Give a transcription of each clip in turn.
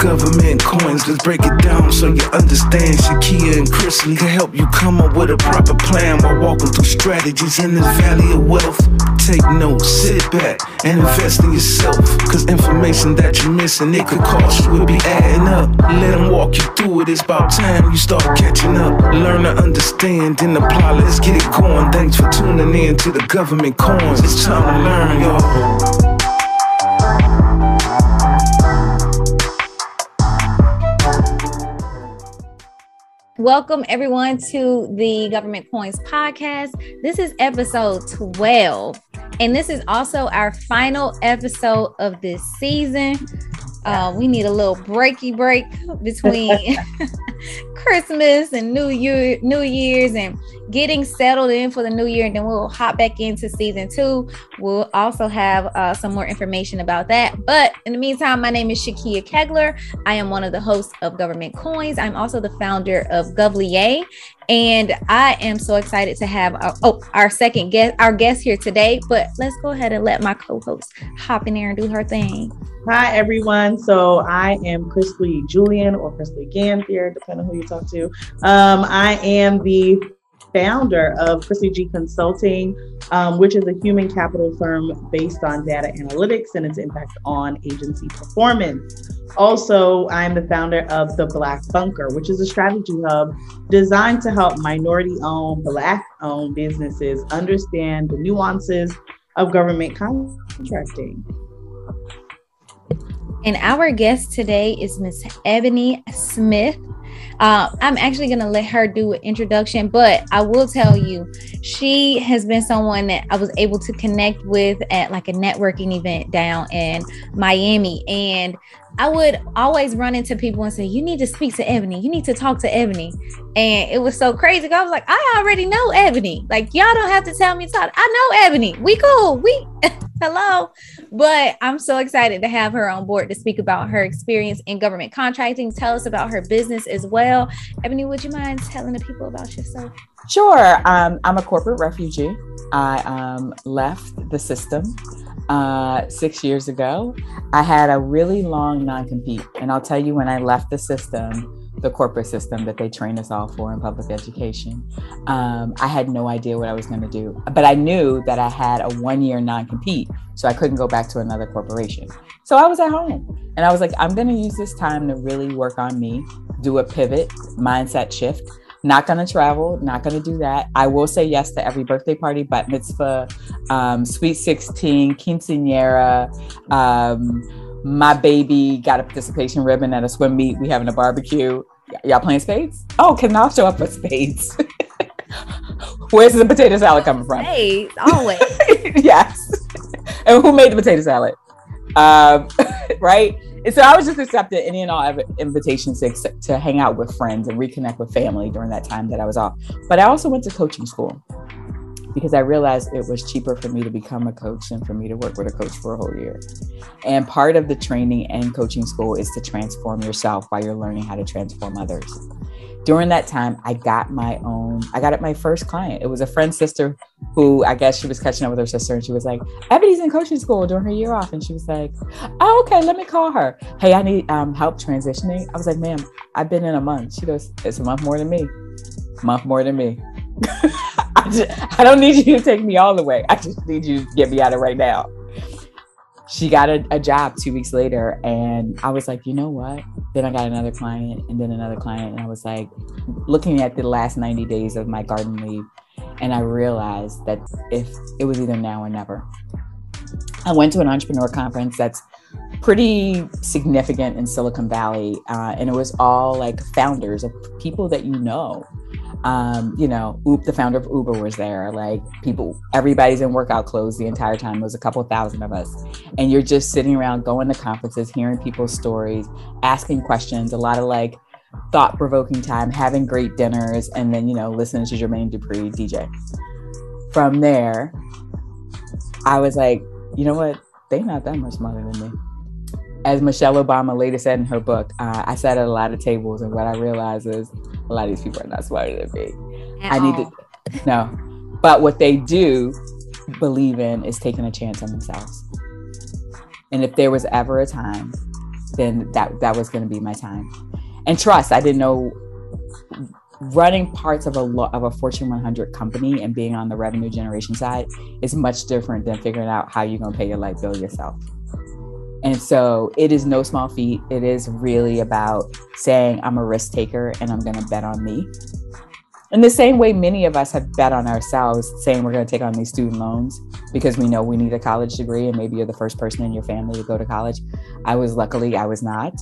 Government coins, let's break it down so you understand. Shakia and Chrisley can help you come up with a proper plan while walking through strategies in this valley of wealth. Take notes, sit back, and invest in yourself. Cause information that you're missing, it could cost you, it be adding up. Let them walk you through it, it's about time you start catching up. Learn to understand, then apply, let's get it going. Thanks for tuning in to the government coins. It's time to learn, y'all. Welcome, everyone, to the Government Coins podcast. This is episode 12, and this is also our final episode of this season. Uh, we need a little breaky break between Christmas and New Year, New Year's, and getting settled in for the new year. And then we'll hop back into season two. We'll also have uh, some more information about that. But in the meantime, my name is Shakia Kegler. I am one of the hosts of Government Coins. I'm also the founder of Govlier, and I am so excited to have our, oh our second guest, our guest here today. But let's go ahead and let my co-host hop in there and do her thing. Hi, everyone. So I am Chrisley Julian or Chrisley Ganthier, depending on who you talk to. Um, I am the founder of Chrisley G Consulting, um, which is a human capital firm based on data analytics and its impact on agency performance. Also, I'm the founder of The Black Bunker, which is a strategy hub designed to help minority owned, Black owned businesses understand the nuances of government contracting. And our guest today is Miss Ebony Smith. Uh, I'm actually going to let her do an introduction, but I will tell you, she has been someone that I was able to connect with at like a networking event down in Miami. And I would always run into people and say, You need to speak to Ebony. You need to talk to Ebony. And it was so crazy. I was like, I already know Ebony. Like, y'all don't have to tell me to talk. I know Ebony. We cool. We hello. But I'm so excited to have her on board to speak about her experience in government contracting. Tell us about her business as well. Ebony, would you mind telling the people about yourself? Sure. Um, I'm a corporate refugee. I um, left the system uh, six years ago. I had a really long non compete. And I'll tell you, when I left the system, the corporate system that they train us all for in public education, um, I had no idea what I was going to do. But I knew that I had a one year non compete, so I couldn't go back to another corporation. So I was at home and I was like, I'm going to use this time to really work on me, do a pivot, mindset shift. Not to travel, not to do that. I will say yes to every birthday party, bar mitzvah, um, sweet 16, quinceanera. Um, my baby got a participation ribbon at a swim meet. We having a barbecue. Y- y'all playing spades? Oh, can I show up for spades? Where's the potato salad coming from? Hey, always. yes. And who made the potato salad? Um, right? So I was just accepting any and all invitations to, to hang out with friends and reconnect with family during that time that I was off. But I also went to coaching school because I realized it was cheaper for me to become a coach than for me to work with a coach for a whole year. And part of the training and coaching school is to transform yourself while you're learning how to transform others. During that time, I got my own, I got my first client. It was a friend's sister who I guess she was catching up with her sister and she was like, Ebony's in coaching school during her year off. And she was like, Oh, okay, let me call her. Hey, I need um, help transitioning. I was like, ma'am, I've been in a month. She goes, It's a month more than me. Month more than me. I, just, I don't need you to take me all the way. I just need you to get me out of right now. She got a, a job two weeks later, and I was like, you know what? Then I got another client, and then another client, and I was like, looking at the last 90 days of my garden leave, and I realized that if it was either now or never. I went to an entrepreneur conference that's pretty significant in Silicon Valley, uh, and it was all like founders of people that you know um, you know, Oop, the founder of Uber was there. Like people, everybody's in workout clothes the entire time. It was a couple thousand of us. And you're just sitting around going to conferences, hearing people's stories, asking questions, a lot of like thought provoking time, having great dinners, and then, you know, listening to Jermaine Dupri DJ. From there, I was like, you know what? They not that much smarter than me as Michelle Obama later said in her book, uh, I sat at a lot of tables, and what I realized is a lot of these people are not smarter than me. At I need all. to no, but what they do believe in is taking a chance on themselves. And if there was ever a time, then that that was going to be my time. And trust, I didn't know running parts of a lo- of a Fortune 100 company and being on the revenue generation side is much different than figuring out how you're going to pay your light bill yourself. And so it is no small feat. It is really about saying I'm a risk taker and I'm going to bet on me. In the same way many of us have bet on ourselves saying we're going to take on these student loans because we know we need a college degree and maybe you're the first person in your family to go to college. I was luckily i was not.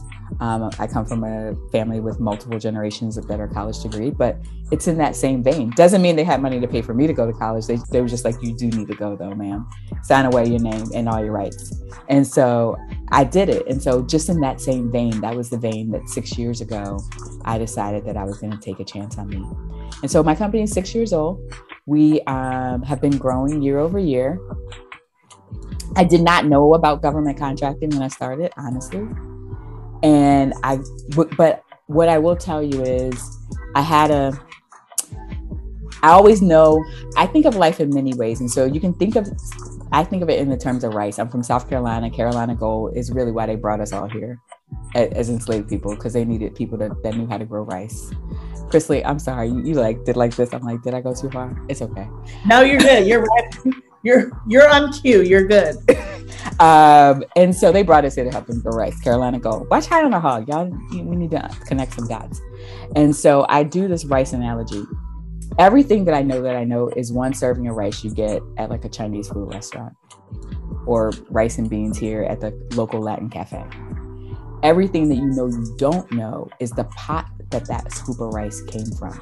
Um, i come from a family with multiple generations of better college degree but it's in that same vein doesn't mean they had money to pay for me to go to college they, they were just like you do need to go though ma'am sign away your name and all your rights and so i did it and so just in that same vein that was the vein that six years ago i decided that i was going to take a chance on me and so my company is six years old. We um, have been growing year over year. I did not know about government contracting when I started, honestly. And I, but what I will tell you is I had a, I always know, I think of life in many ways. And so you can think of, I think of it in the terms of rice. I'm from South Carolina. Carolina Gold is really why they brought us all here as enslaved people because they needed people that, that knew how to grow rice. Chrisley, I'm sorry. You, you, like did like this. I'm like, did I go too far? It's okay. No, you're good. You're right. You're you're on cue. You're good. um, and so they brought us here to help them grow rice. Carolina Gold. Watch high on the hog, y'all. We need to connect some dots. And so I do this rice analogy. Everything that I know that I know is one serving of rice you get at like a Chinese food restaurant, or rice and beans here at the local Latin cafe. Everything that you know you don't know is the pot that that scoop of rice came from.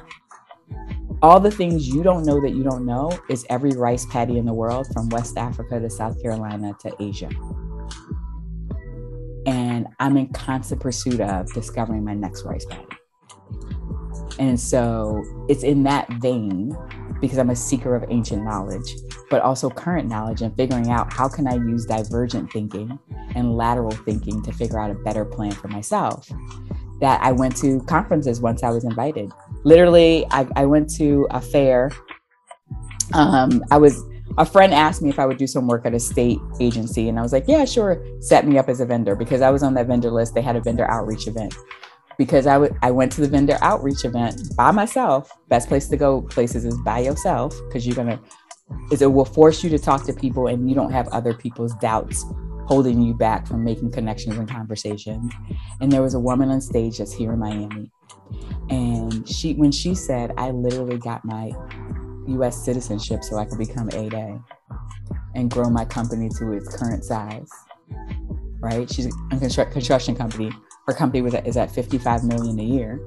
All the things you don't know that you don't know is every rice paddy in the world from West Africa to South Carolina to Asia. And I'm in constant pursuit of discovering my next rice paddy. And so it's in that vein because I'm a seeker of ancient knowledge, but also current knowledge and figuring out how can I use divergent thinking and lateral thinking to figure out a better plan for myself that I went to conferences once I was invited. Literally, I, I went to a fair. Um, I was a friend asked me if I would do some work at a state agency, and I was like, "Yeah, sure." Set me up as a vendor because I was on that vendor list. They had a vendor outreach event. Because I would, I went to the vendor outreach event by myself. Best place to go places is by yourself because you're gonna, is it will force you to talk to people, and you don't have other people's doubts holding you back from making connections and conversations. And there was a woman on stage that's here in Miami. And she when she said, I literally got my US citizenship so I could become 8A and grow my company to its current size. Right? She's a construction company. Her company was at, is at 55 million a year.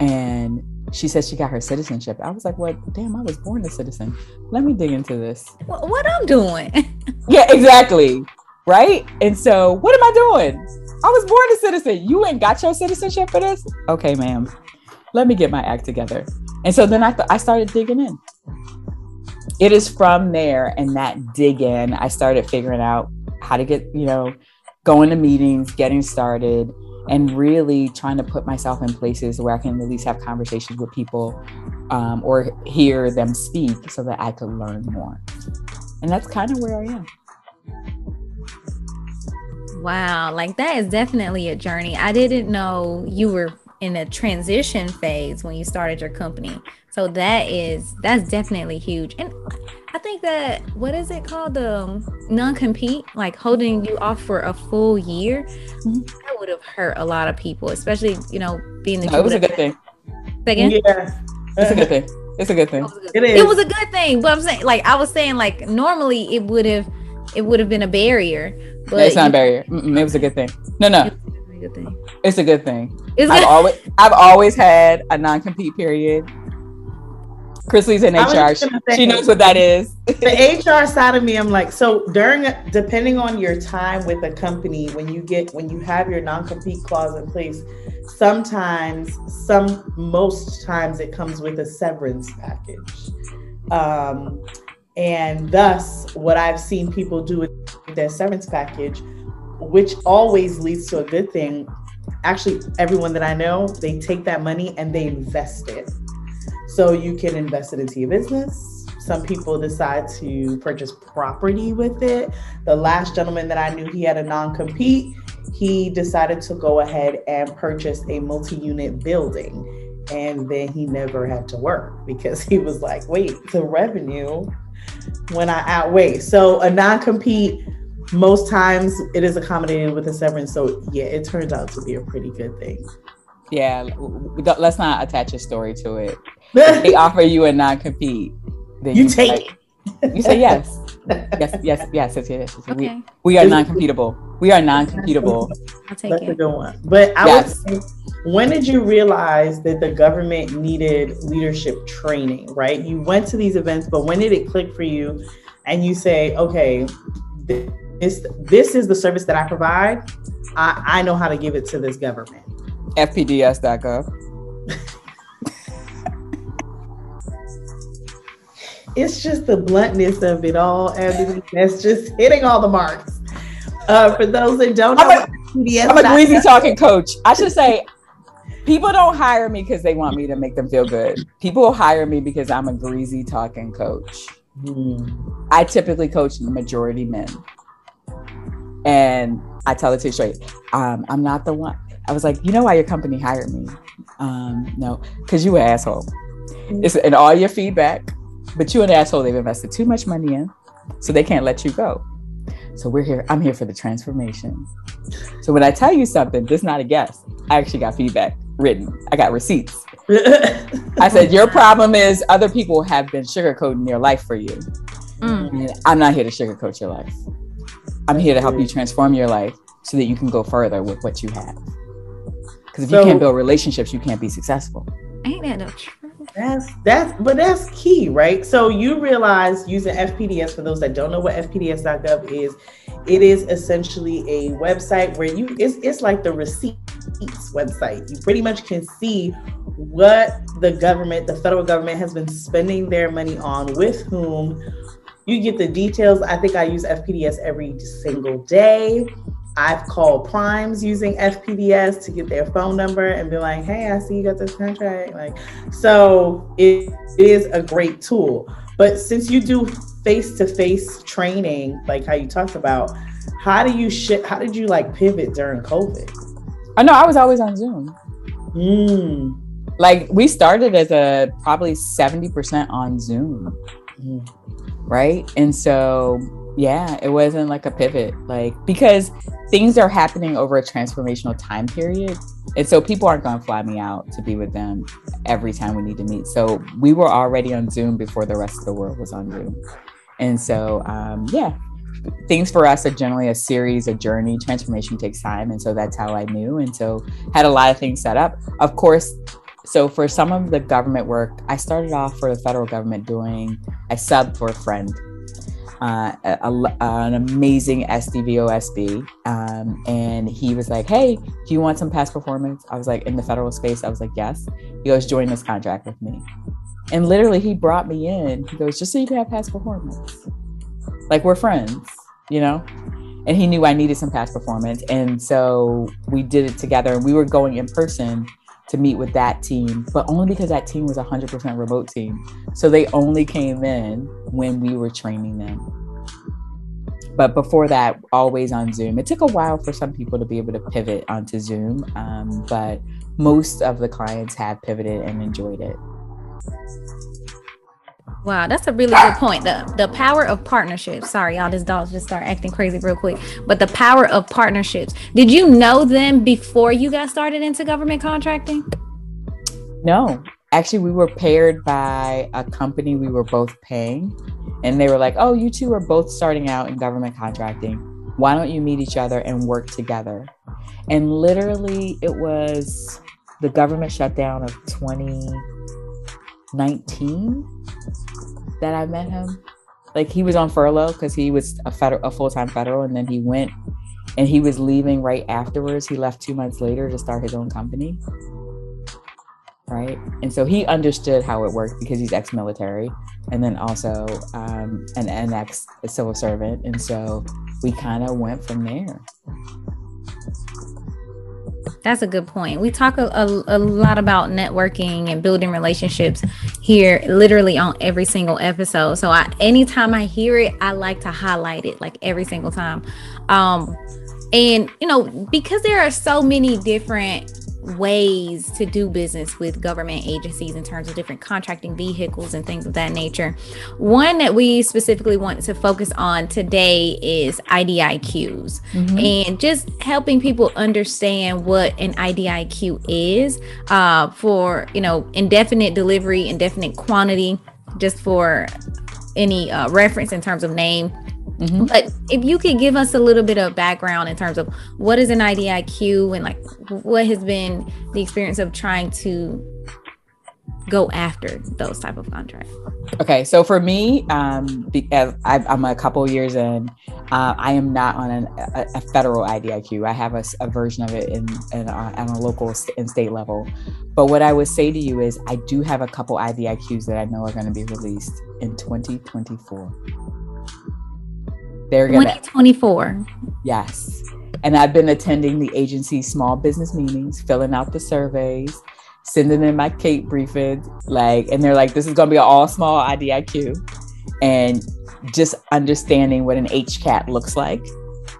And she said she got her citizenship. I was like, "What? Well, damn, I was born a citizen. Let me dig into this. What I'm doing? yeah, exactly. Right. And so, what am I doing? I was born a citizen. You ain't got your citizenship for this? Okay, ma'am. Let me get my act together. And so then I th- I started digging in. It is from there and that dig in, I started figuring out how to get, you know, going to meetings, getting started, and really trying to put myself in places where I can at least have conversations with people um, or hear them speak so that I could learn more. And that's kind of where I am. Wow, like that is definitely a journey. I didn't know you were in a transition phase when you started your company. So that is that's definitely huge. And I think that what is it called the um, non-compete, like holding you off for a full year, mm-hmm. that would have hurt a lot of people, especially you know being the. No, it was a good thing. Second, yeah, it's a good thing. It's a good thing. It, it, it was a good thing, but I'm saying, like I was saying, like normally it would have, it would have been a barrier. But no, it's not a barrier. Mm-mm, it was a good thing. No, no, it's a good thing. It's a good thing. It's I've always, I've always had a non-compete period Chrisley's in HR. Say, she knows what that is. the HR side of me, I'm like, so during depending on your time with a company, when you get when you have your non-compete clause in place, sometimes, some most times it comes with a severance package. Um, and thus what I've seen people do with their severance package, which always leads to a good thing. Actually, everyone that I know, they take that money and they invest it so you can invest it into your business, some people decide to purchase property with it. The last gentleman that I knew, he had a non compete. He decided to go ahead and purchase a multi unit building. And then he never had to work because he was like, wait, the revenue when I outweigh. So a non compete, most times it is accommodated with a severance. So yeah, it turns out to be a pretty good thing. Yeah, let's not attach a story to it. If they offer you a non compete, then you, you take. Like, you say yes. yes, yes, yes, yes, yes. Okay. We, we are non-computable. We are non-computable. I'll take That's it. a good one. But I yes. would say, when did you realize that the government needed leadership training? Right, you went to these events, but when did it click for you, and you say, okay, this this is the service that I provide. I, I know how to give it to this government. FPDS.gov. it's just the bluntness of it all, and that's just hitting all the marks. Uh, for those that don't know, I'm a, I'm a greasy talking coach. I should say, people don't hire me because they want me to make them feel good. People hire me because I'm a greasy talking coach. Hmm. I typically coach the majority men, and I tell it to you straight. Um, I'm not the one. I was like, you know why your company hired me? Um, no, because you an asshole. It's in all your feedback, but you an asshole. They've invested too much money in, so they can't let you go. So we're here. I'm here for the transformation. So when I tell you something, this is not a guess. I actually got feedback written. I got receipts. I said, Your problem is other people have been sugarcoating their life for you. Mm. I'm not here to sugarcoat your life. I'm here to help you transform your life so that you can go further with what you have. Because if so, you can't build relationships, you can't be successful. Ain't that no truth? That's that's but that's key, right? So you realize using FPDS for those that don't know what FPDS.gov is, it is essentially a website where you it's it's like the receipts website. You pretty much can see what the government, the federal government has been spending their money on, with whom. You get the details. I think I use FPDS every single day. I've called primes using FPDS to get their phone number and be like, hey, I see you got this contract. Like, so it is a great tool. But since you do face-to-face training, like how you talked about, how do you sh- how did you like pivot during COVID? I know I was always on Zoom. Mm. Like we started as a probably 70% on Zoom. Mm. Right. And so yeah, it wasn't like a pivot, like because things are happening over a transformational time period. And so people aren't going to fly me out to be with them every time we need to meet. So we were already on Zoom before the rest of the world was on Zoom. And so, um, yeah, things for us are generally a series, a journey. Transformation takes time. And so that's how I knew. And so had a lot of things set up. Of course, so for some of the government work, I started off for the federal government doing, I subbed for a friend uh, a, a, an amazing SDVOSB. Um, and he was like, Hey, do you want some past performance? I was like, In the federal space? I was like, Yes. He goes, Join this contract with me. And literally, he brought me in. He goes, Just so you can have past performance. Like, we're friends, you know? And he knew I needed some past performance. And so we did it together and we were going in person to meet with that team, but only because that team was a 100% remote team. So they only came in when we were training them. But before that, always on Zoom. It took a while for some people to be able to pivot onto Zoom, um, but most of the clients have pivoted and enjoyed it. Wow, that's a really good point. The the power of partnerships. Sorry, y'all, this dog just start acting crazy real quick. But the power of partnerships. Did you know them before you got started into government contracting? No. Actually, we were paired by a company we were both paying. And they were like, Oh, you two are both starting out in government contracting. Why don't you meet each other and work together? And literally, it was the government shutdown of 2019 that I met him. Like he was on furlough because he was a federal, a full time federal, and then he went and he was leaving right afterwards. He left two months later to start his own company. Right. And so he understood how it worked because he's ex military and then also um, an, an ex civil servant. And so we kind of went from there. That's a good point. We talk a, a, a, lot about networking and building relationships here literally on every single episode. So I anytime I hear it, I like to highlight it like every single time. Um and you know, because there are so many different ways to do business with government agencies in terms of different contracting vehicles and things of that nature. One that we specifically want to focus on today is IDIQs mm-hmm. and just helping people understand what an IDIQ is uh, for, you know, indefinite delivery, indefinite quantity, just for any uh, reference in terms of name Mm-hmm. But if you could give us a little bit of background in terms of what is an IDIQ and like what has been the experience of trying to go after those type of contracts. Okay, so for me, um, as I, am a couple years in, uh, I am not on an, a, a, federal IDIQ. I have a, a version of it in, in uh, on a local and state level. But what I would say to you is, I do have a couple IDIQs that I know are going to be released in 2024. They're gonna 2024. Yes. And I've been attending the agency small business meetings, filling out the surveys, sending in my CAPE briefings, like, and they're like, this is gonna be an all small IDIQ. And just understanding what an HCAT looks like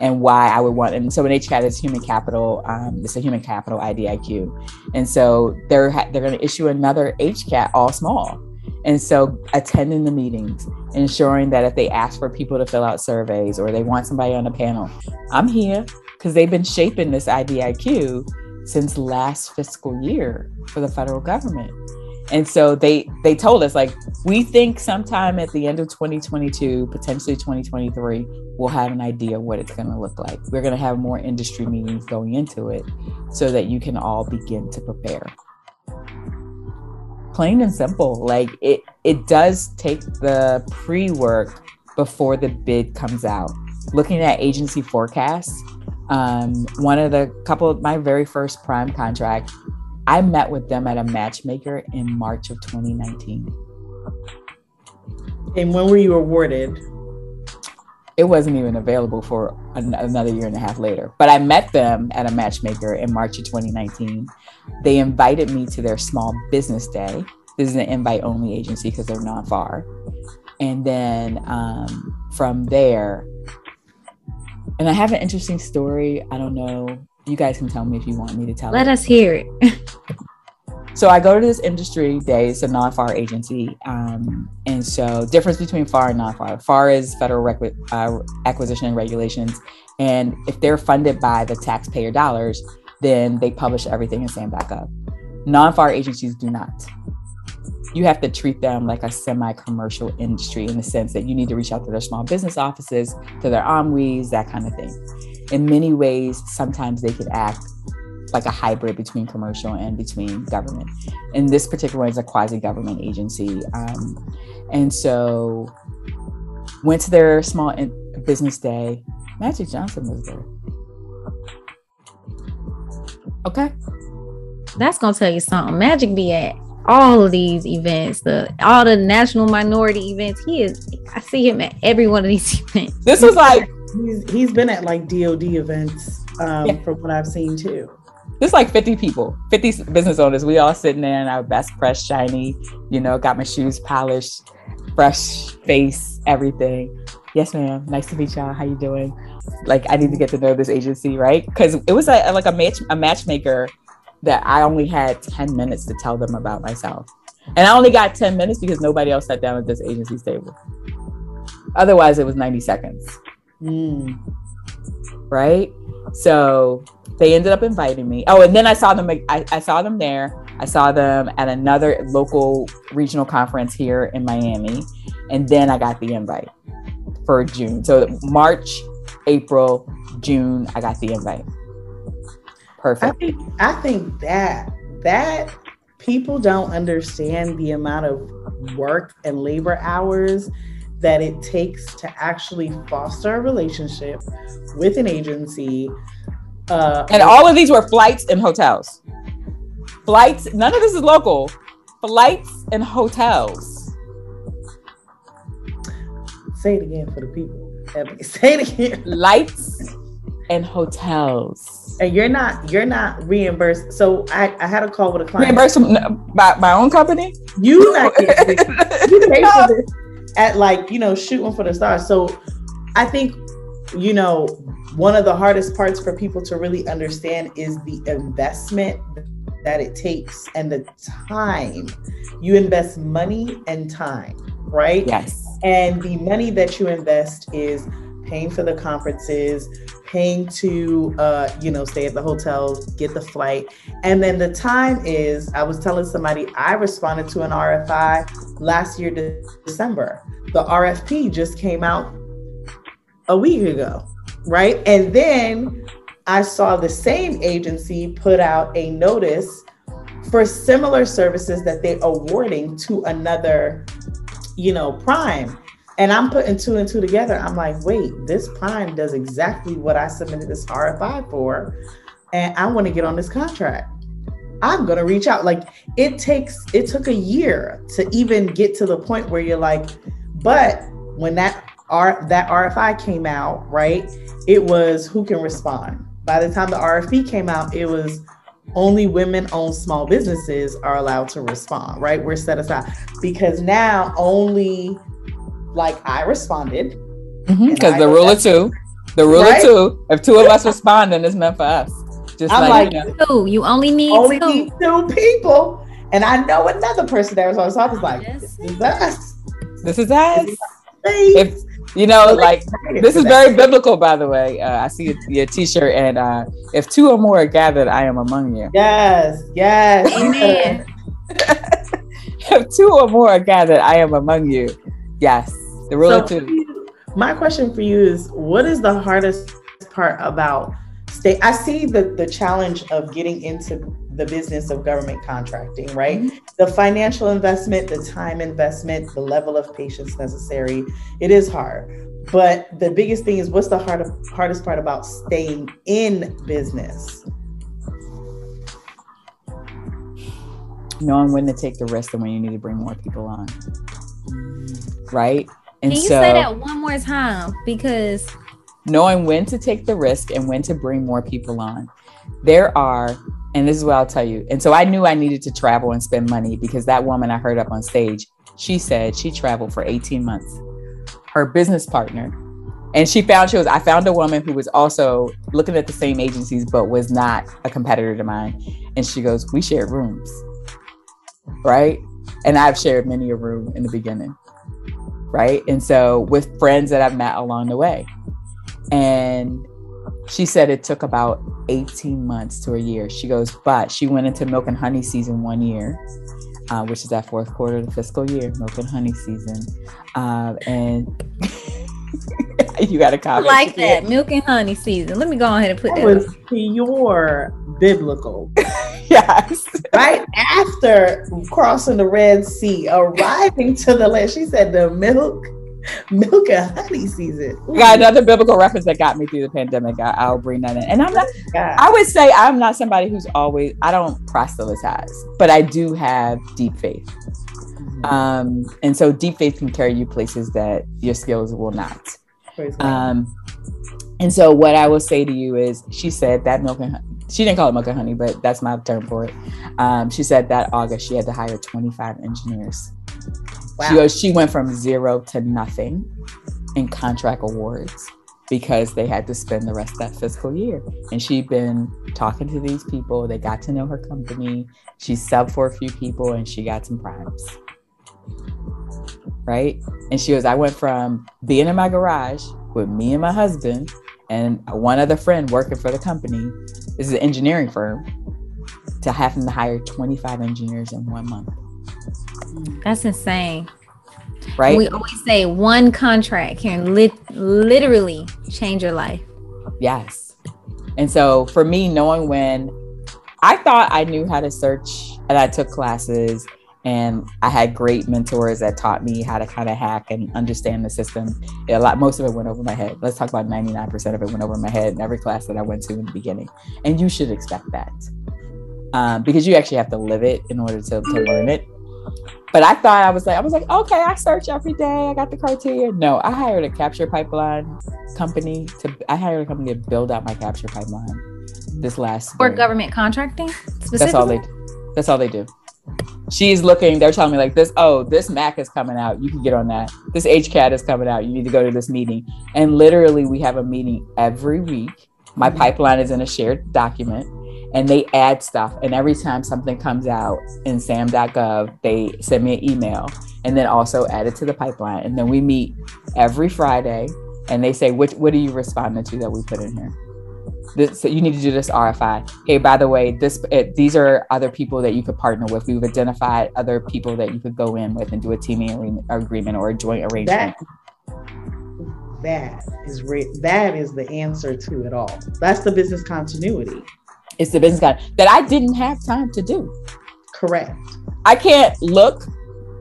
and why I would want. And so an HCAT is human capital. Um, it's a human capital IDIQ, and so they're ha- they're going to issue another HCAT all small. And so attending the meetings, ensuring that if they ask for people to fill out surveys or they want somebody on a panel, I'm here because they've been shaping this IDIQ since last fiscal year for the federal government. And so they they told us like we think sometime at the end of 2022, potentially 2023, we'll have an idea of what it's going to look like. We're going to have more industry meetings going into it so that you can all begin to prepare plain and simple. Like it it does take the pre-work before the bid comes out. Looking at agency forecasts, um, one of the couple of my very first prime contract, I met with them at a matchmaker in March of 2019. And when were you awarded? It wasn't even available for an- another year and a half later. But I met them at a matchmaker in March of 2019. They invited me to their small business day. This is an invite only agency because they're not far. And then um, from there, and I have an interesting story. I don't know. You guys can tell me if you want me to tell Let it. us hear it. so I go to this industry day. It's a non-FAR agency, um, and so difference between FAR and non-FAR. FAR is federal requ- uh, acquisition and regulations, and if they're funded by the taxpayer dollars, then they publish everything and stand back up. Non-FAR agencies do not. You have to treat them like a semi-commercial industry in the sense that you need to reach out to their small business offices, to their OMWIs, that kind of thing. In many ways, sometimes they could act like a hybrid between commercial and between government. And this particular one is a quasi-government agency. Um, and so went to their small business day. Magic Johnson was there. Okay. That's gonna tell you something. Magic be at all of these events, the all the national minority events. He is I see him at every one of these events. This was like he's he's been at like DOD events um, yeah. from what I've seen too. There's like 50 people, 50 business owners. We all sitting there in our best press shiny, you know, got my shoes polished, fresh face, everything. Yes, ma'am. Nice to meet y'all. How you doing? Like, I need to get to know this agency, right? Because it was a, like a match a matchmaker that I only had 10 minutes to tell them about myself. And I only got 10 minutes because nobody else sat down at this agency's table. Otherwise, it was 90 seconds. Mm. Right? So they ended up inviting me. Oh, and then I saw them. I, I saw them there. I saw them at another local regional conference here in Miami. And then I got the invite for June. So March, April, June, I got the invite. Perfect. I think, I think that that people don't understand the amount of work and labor hours that it takes to actually foster a relationship with an agency. Uh, and all of these were flights and hotels. Flights, none of this is local. Flights and hotels. Say it again for the people. Say it again. Lights and hotels and you're not you're not reimbursed. So I, I had a call with a client. Reimbursed from, by my own company. You not getting you pay for this at like you know shooting for the stars. So I think you know one of the hardest parts for people to really understand is the investment that it takes and the time you invest money and time right Yes. and the money that you invest is paying for the conferences paying to uh, you know stay at the hotel get the flight. And then the time is i was telling somebody i responded to an rfi last year december. The rfp just came out a week ago right? And then i saw the same agency put out a notice for similar services that they're awarding to another you know prime and I'm putting two and two together. I'm like, wait, this prime does exactly what I submitted this RFI for. And I want to get on this contract. I'm gonna reach out. Like it takes it took a year to even get to the point where you're like, but when that R that RFI came out, right? It was who can respond. By the time the RFP came out, it was only women owned small businesses are allowed to respond, right? We're set aside because now only like I responded. Because And I the rule of two, the rule Right? of two. If two of us respond, then it's meant for us. Just I'm like, like, you know, Two. You only need only two. need two people. And I know another person that was on. So I was like, this is us. this is us. If, If you know, like this is very biblical, by the way. Uh, I see your, your T-shirt, and uh, if two or more are gathered, I am among you. Yes, yes. Amen. if two or more are gathered, I am among you. Yes, the rule So of two. my question for you is what is the hardest part about stay I see the the challenge of getting into the business of government contracting, right? Mm-hmm. The financial investment, the time investment, the level of patience necessary. It is hard. But the biggest thing is what's the hard, hardest part about staying in business? Knowing when to take the risk and when you need to bring more people on, right? And Can you so, say that one more time? Because knowing when to take the risk and when to bring more people on. There are, and this is what I'll tell you. And so I knew I needed to travel and spend money because that woman I heard up on stage, she said she traveled for 18 months. Her business partner, and she found she was, I found a woman who was also looking at the same agencies, but was not a competitor to mine. And she goes, We shared rooms, right? And I've shared many a room in the beginning, right? And so with friends that I've met along the way. And she said it took about 18 months to a year. She goes, but she went into milk and honey season one year, uh, which is that fourth quarter of the fiscal year, milk and honey season. Uh, and you got a I comment. like that milk and honey season. Let me go ahead and put That that. was pure biblical. Yes. right after crossing the Red Sea, arriving to the land, she said the milk, milk and honey season. Ooh, got another biblical reference that got me through the pandemic. I, I'll bring that in. And I'm not, God. I would say I'm not somebody who's always, I don't proselytize, but I do have deep faith. Um, and so deep faith can carry you places that your skills will not. Um, and so what I will say to you is, she said that milk and honey, she didn't call it and honey, but that's my term for it. Um, she said that August she had to hire 25 engineers. She wow. goes, she went from zero to nothing in contract awards because they had to spend the rest of that fiscal year. And she'd been talking to these people. They got to know her company. She subbed for a few people and she got some primes. Right. And she goes, I went from being in my garage with me and my husband and one other friend working for the company. This is an engineering firm to having to hire 25 engineers in one month. That's insane. Right. We always say one contract can lit- literally change your life. Yes. And so for me, knowing when I thought I knew how to search and I took classes and I had great mentors that taught me how to kind of hack and understand the system. A lot, most of it went over my head. Let's talk about 99% of it went over my head in every class that I went to in the beginning. And you should expect that um, because you actually have to live it in order to, to learn it. But I thought I was like, I was like, okay, I search every day. I got the criteria. No, I hired a capture pipeline company to, I hired a company to build out my capture pipeline. this last Or spring. government contracting? That's all they. That's all they do. She's looking. They're telling me like this. Oh, this MAC is coming out. You can get on that. This HCAT is coming out. You need to go to this meeting. And literally, we have a meeting every week. My mm-hmm. pipeline is in a shared document, and they add stuff. And every time something comes out in SAM.gov, they send me an email, and then also add it to the pipeline. And then we meet every Friday, and they say, "Which what are you responding to that we put in here?" This you need to do this RFI. Hey, by the way, this it, these are other people that you could partner with. We've identified other people that you could go in with and do a teaming agreement or a joint arrangement. That that is re- that is the answer to it all. That's the business continuity. It's the business that I didn't have time to do. Correct. I can't look,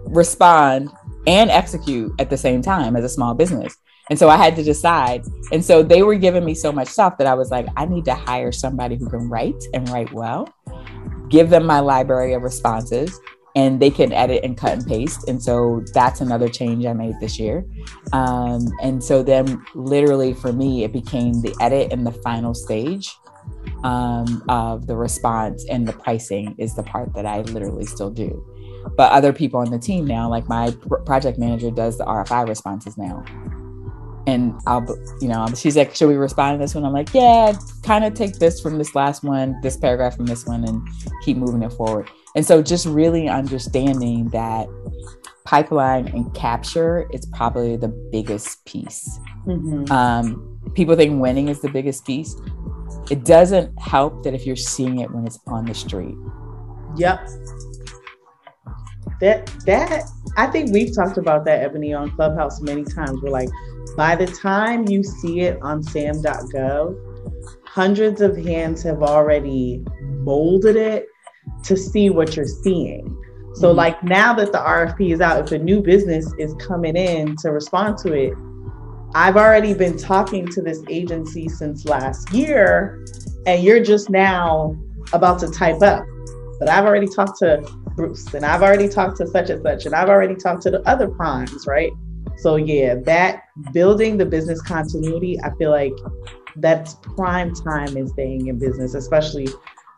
respond, and execute at the same time as a small business. And so I had to decide. And so they were giving me so much stuff that I was like, I need to hire somebody who can write and write well, give them my library of responses, and they can edit and cut and paste. And so that's another change I made this year. Um, and so then, literally, for me, it became the edit and the final stage um, of the response and the pricing is the part that I literally still do. But other people on the team now, like my pr- project manager, does the RFI responses now. And I'll, you know, she's like, should we respond to this one? I'm like, yeah, kind of take this from this last one, this paragraph from this one, and keep moving it forward. And so just really understanding that pipeline and capture is probably the biggest piece. Mhm. Um, people think winning is the biggest piece. It doesn't help that if you're seeing it when it's on the street. Yep. That that I think we've talked about that Ebony on Clubhouse many times. We're like, by the time you see it on sam.gov, hundreds of hands have already molded it to see what you're seeing. So Mhm. like now that the RFP is out, if a new business is coming in to respond to it, I've already been talking to this agency since last year, and you're just now about to type up. But I've already talked to Bruce, and I've already talked to such and such, and I've already talked to the other primes, right? So yeah, that building the business continuity, I feel like that's prime time in staying in business, especially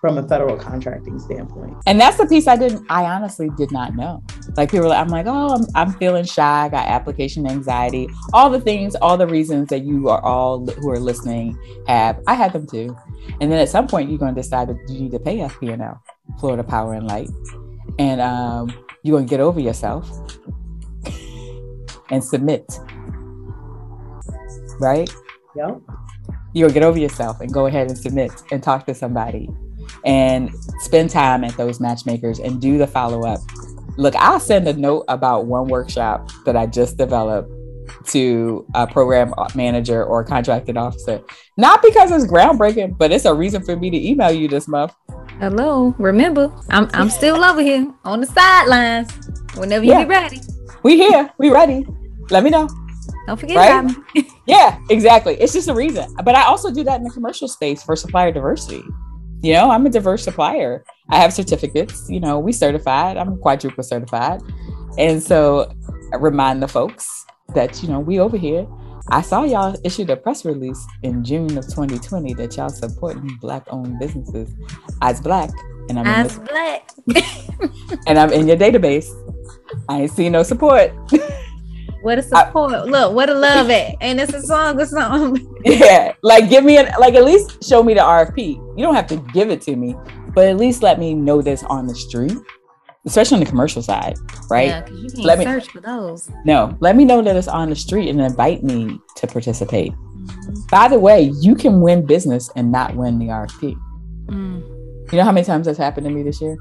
from a federal contracting standpoint. And that's the piece I didn't, I honestly did not know. Like people, like, I'm like, oh, I'm, I'm feeling shy, I got application anxiety, all the things, all the reasons that you are all who are listening have. I had them too. And then at some point, you're going to decide that you need to pay FP&L, Florida Power and Light, and um, you're going to get over yourself and submit. Right? Yep. you'll get over yourself and go ahead and submit and talk to somebody and spend time at those matchmakers and do the follow up. Look, I'll send a note about one workshop that I just developed to a program manager or contracted officer. Not because it's groundbreaking, but it's a reason for me to email you this month. Hello. Remember, I'm I'm still over here on the sidelines. Whenever you Yeah. get ready. We here, we ready. Let me know. Don't forget Right? Yeah, exactly. It's just a reason. But I also do that in the commercial space for supplier diversity. You know, I'm a diverse supplier. I have certificates. You know, we certified. I'm quadruple certified. And so I remind the folks that, you know, we over here. I saw y'all issued a press release in June of 2020 that y'all supporting black owned businesses as black. And I'm in Eyes this, black. and I'm in your database. I ain't seen no support. What a support. Look, what a love it. And it's a song or something. Yeah, like give me an like at least show me the RFP. You don't have to give it to me, but at least let me know this on the street, especially on the commercial side, right? Yeah, because you can't Let me- search for those. No, let me know that it's on the street and invite me to participate. By the way, you can win business and not win the RFP. Mm. You know how many times that's happened to me this year?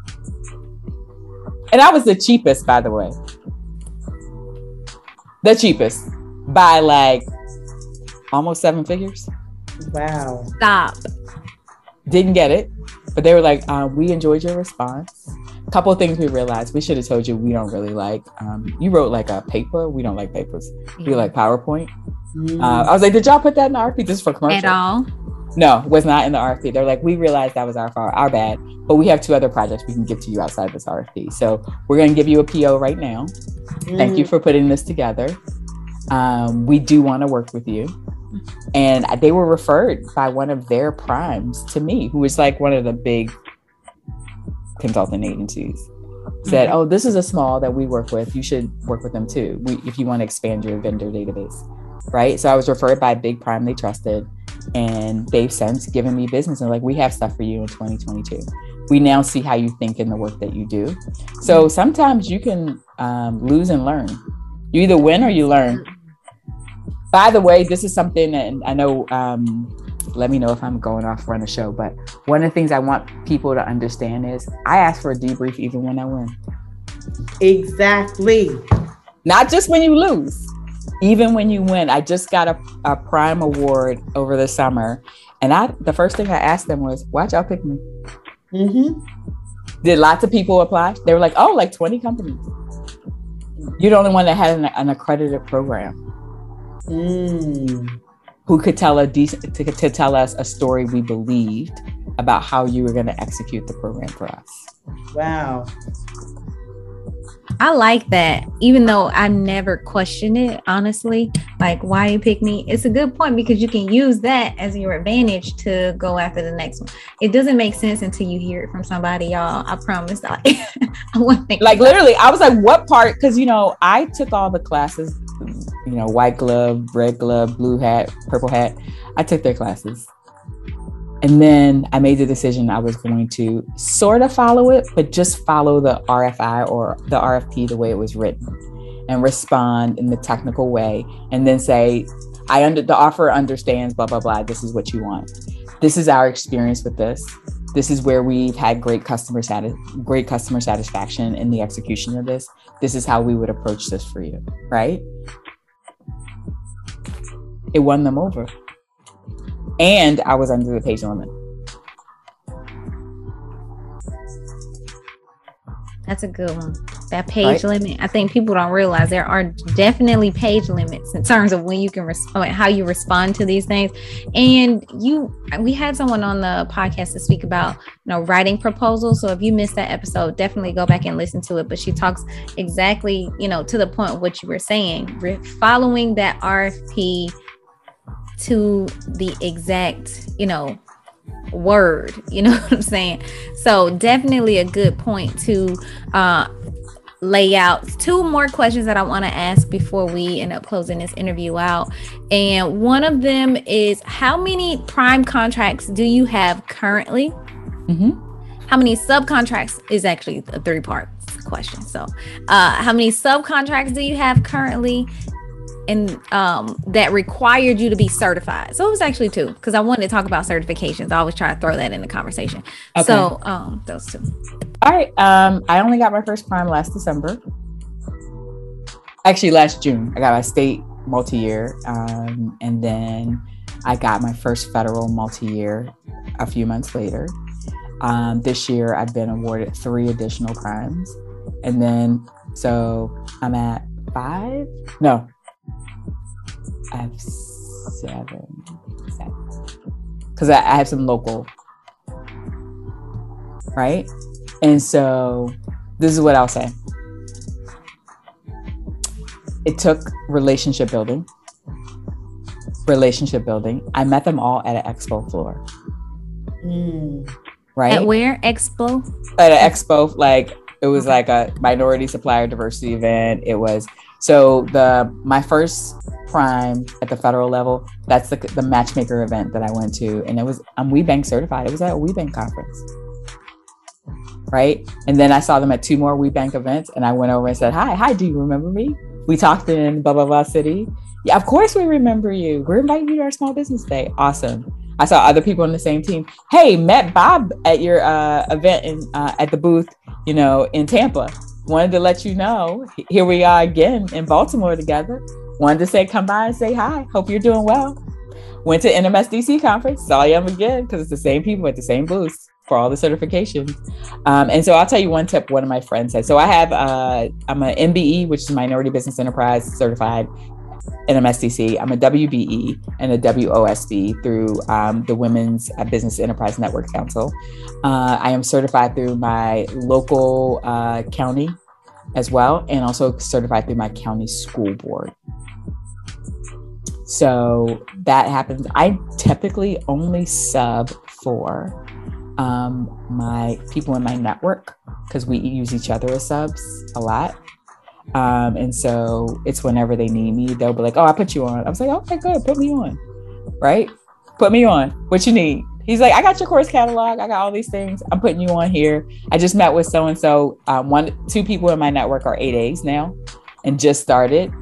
And I was the cheapest, by the way. The cheapest by like almost seven figures. Wow. Stop. didn't get it, but they were like, um, "We enjoyed your response." A couple of things we realized we should have told you we don't really like. Um, you wrote like a paper. We don't like papers. We like PowerPoint. Mm. Uh, I was like, "Did y'all put that in the RFP? This is for commercial." At all. No, was not in the RFP. They're like, "We realized that was our fault, our bad, but we have two other projects we can give to you outside of this RFP. So we're going to give you a PO right now. Thank you Mm. for putting this together. Um, we do want to work with you. And they were referred by one of their primes to me, who was like one of the big consulting agencies. Said, mm-hmm. "Oh, this is a small that we work with. You should work with them too. We, if you want to expand your vendor database." Right. So I was referred by a big prime they trusted, and they've since given me business and like, "We have stuff for you in 2022." we now see how you think in the work that you do. So sometimes you can um, lose and learn. You either win or you learn. By the way, this is something that I know. Um, let me know if I'm going off run a show, but one of the things I want people to understand is I ask for a debrief even when I win. Exactly. Not just when you lose, even when you win. I just got a, a Prime Award over the summer, and I the first thing I asked them was, "Why'd y'all pick me?" Mm-hmm. Did lots of people apply? They were like, oh, like 20 companies. You're the only one that had an, an accredited program. Mm. Who could tell a decent to, to tell us a story we believed about how you were going to execute the program for us. Wow. I like that, even though I never question it, honestly. Like, why you pick me? It's a good point because you can use that as your advantage to go after the next one. It doesn't make sense until you hear it from somebody, y'all. I promise. I, I like literally, I was like, what part? Because you know, I took all the classes, you know, white glove, red glove, blue hat, purple hat. I took their classes. And then I made the decision I was going to sort of follow it, but just follow the RFI or the RFP the way it was written and respond in the technical way and then say, I under the offer understands, blah, blah, blah. This is what you want. This is our experience with this. This is where we've had great customer sati- great customer satisfaction in the execution of this. This is how we would approach this for you, right? It won them over and I was under the page limit. That's a good one. That page right? limit. I think people don't realize there are definitely page limits in terms of when you can respond, how you respond to these things. And you, we had someone on the podcast to speak about, you know, writing proposals. So if you missed that episode, definitely go back and listen to it. But she talks exactly, you know, to the point of what you were saying, following that RFP to the exact, you know, word. You know what I'm saying? So definitely a good point to uh lay out two more questions that I want to ask before we end up closing this interview out. And one of them is how many prime contracts do you have currently? Mm-hmm. How many subcontracts is actually a three part question. So, uh, how many subcontracts do you have currently? And um, that required you to be certified. So it was actually two because I wanted to talk about certifications. I always try to throw that in the conversation. Okay. So um, those two. All right. Um, I only got my first prime last December. Actually, last June, I got my state multi-year, um, and then I got my first federal multi-year a few months later. Um, this year, I've been awarded three additional primes, and then so I'm at five. No, I have seven, seven. Because I, I have some local, right? And so this is what I'll say. It took relationship building. Relationship building. I met them all at an expo floor. Mm. Right. At where? Expo? At an expo, like it was like a minority supplier diversity event. It was so the my first prime at the federal level, that's the, the matchmaker event that I went to. And it was, I'm WBENC certified. It was at a WBENC conference. Right. And then I saw them at two more WBENC events and I went over and said, Hi, hi, do you remember me? We talked in blah, blah, blah city. Yeah, of course we remember you. We're inviting you to our small business day. Awesome. I saw other people on the same team. Hey, met Bob at your uh, event in, uh, at the booth, you know, in Tampa. Wanted to let you know. Here we are again in Baltimore together. Wanted to say, come by and say hi. Hope you're doing well. Went to NMSDC conference, saw them again because it's the same people at the same booths for all the certifications. Um, and so I'll tell you one tip one of my friends said. So I have, uh, I'm an MBE, which is Minority Business Enterprise certified NMSDC. I'm a WBE and a WOSB through um, the Women's Business Enterprise Network Council. Uh, I am certified through my local uh, county as well, and also certified through my county school board. So that happens. I typically only sub for um, my people in my network because we use each other as subs a lot. Um, and so it's whenever they need me, they'll be like, "Oh, I put you on." I was like, "Okay, good, put me on." Right? Put me on. What you need? He's like, "I got your course catalog. I got all these things. I'm putting you on here." I just met with so and so. One, two people in my network are eight A's now, and just started.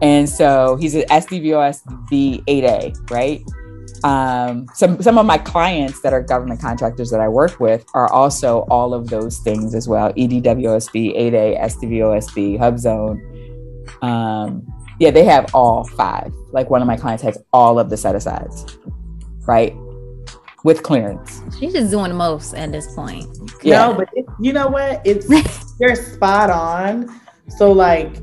And so he's an SDVOSB 8A, right? Um, some some of my clients that are government contractors that I work with are also all of those things as well. EDWOSB, 8A, SDVOSB, HubZone. Um, yeah, they have all five. Like one of my clients has all of the set asides, right? With clearance. She's just doing the most at this point. Yeah. No, but it, you know what? It's they're spot on. So like